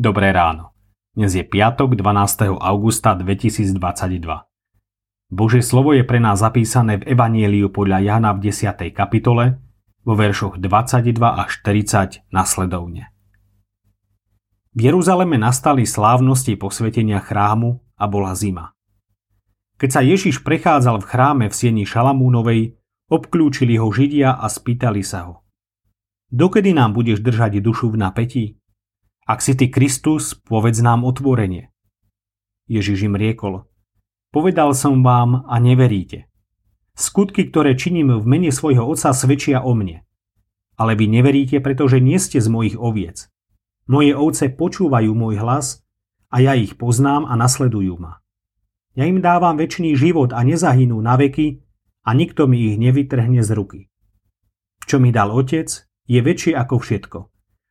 Dobré ráno. Dnes je piatok 12. augusta 2022. Božie slovo je pre nás zapísané v Evanieliu podľa Jana v 10. kapitole vo veršoch 22 až 40 nasledovne. V Jeruzaleme nastali slávnosti posvetenia chrámu a bola zima. Keď sa Ježiš prechádzal v chráme v sieni Šalamúnovej, obklúčili ho Židia a spýtali sa ho. Dokedy nám budeš držať dušu v napätí? Ak si ty Kristus, povedz nám otvorenie. Ježiš im riekol, povedal som vám a neveríte. Skutky, ktoré činím v mene svojho Otca, svedčia o mne. Ale vy neveríte, pretože nie ste z mojich oviec. Moje ovce počúvajú môj hlas a ja ich poznám a nasledujú ma. Ja im dávam väčší život a nezahynú na veky a nikto mi ich nevytrhne z ruky. Čo mi dal Otec, je väčšie ako všetko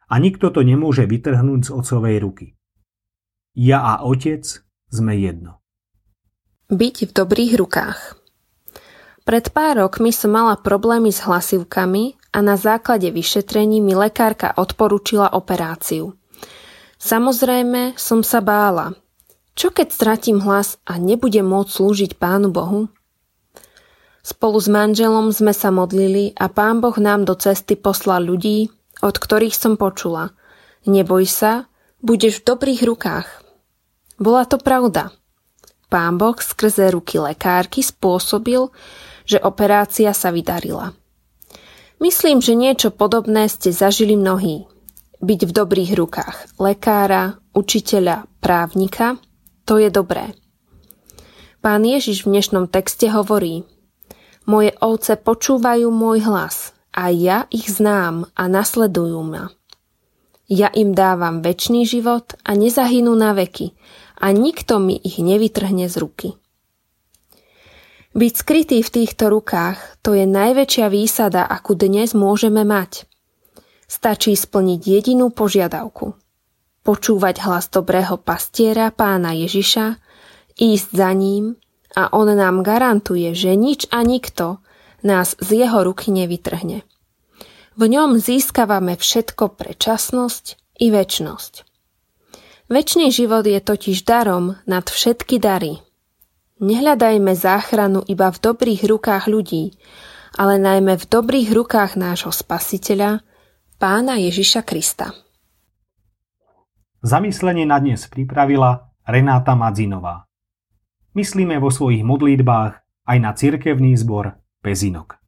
a nikto to nemôže vytrhnúť z otcovej ruky. Ja a otec sme jedno. Byť v dobrých rukách Pred pár rokmi som mala problémy s hlasivkami a na základe vyšetrení mi lekárka odporúčila operáciu. Samozrejme som sa bála. Čo keď stratím hlas a nebudem môcť slúžiť Pánu Bohu? Spolu s manželom sme sa modlili a Pán Boh nám do cesty poslal ľudí, od ktorých som počula. Neboj sa, budeš v dobrých rukách. Bola to pravda. Pán Boh skrze ruky lekárky spôsobil, že operácia sa vydarila. Myslím, že niečo podobné ste zažili mnohí. Byť v dobrých rukách lekára, učiteľa, právnika, to je dobré. Pán Ježiš v dnešnom texte hovorí Moje ovce počúvajú môj hlas a ja ich znám a nasledujú ma. Ja im dávam väčší život a nezahynú na veky a nikto mi ich nevytrhne z ruky. Byť skrytý v týchto rukách to je najväčšia výsada, akú dnes môžeme mať. Stačí splniť jedinú požiadavku. Počúvať hlas dobrého pastiera pána Ježiša, ísť za ním a on nám garantuje, že nič a nikto nás z jeho ruky nevytrhne. V ňom získavame všetko pre časnosť i väčnosť. Večný život je totiž darom nad všetky dary. Nehľadajme záchranu iba v dobrých rukách ľudí, ale najmä v dobrých rukách nášho spasiteľa, pána Ježiša Krista. Zamyslenie na dnes pripravila Renáta Madzinová. Myslíme vo svojich modlitbách aj na cirkevný zbor Pezinok.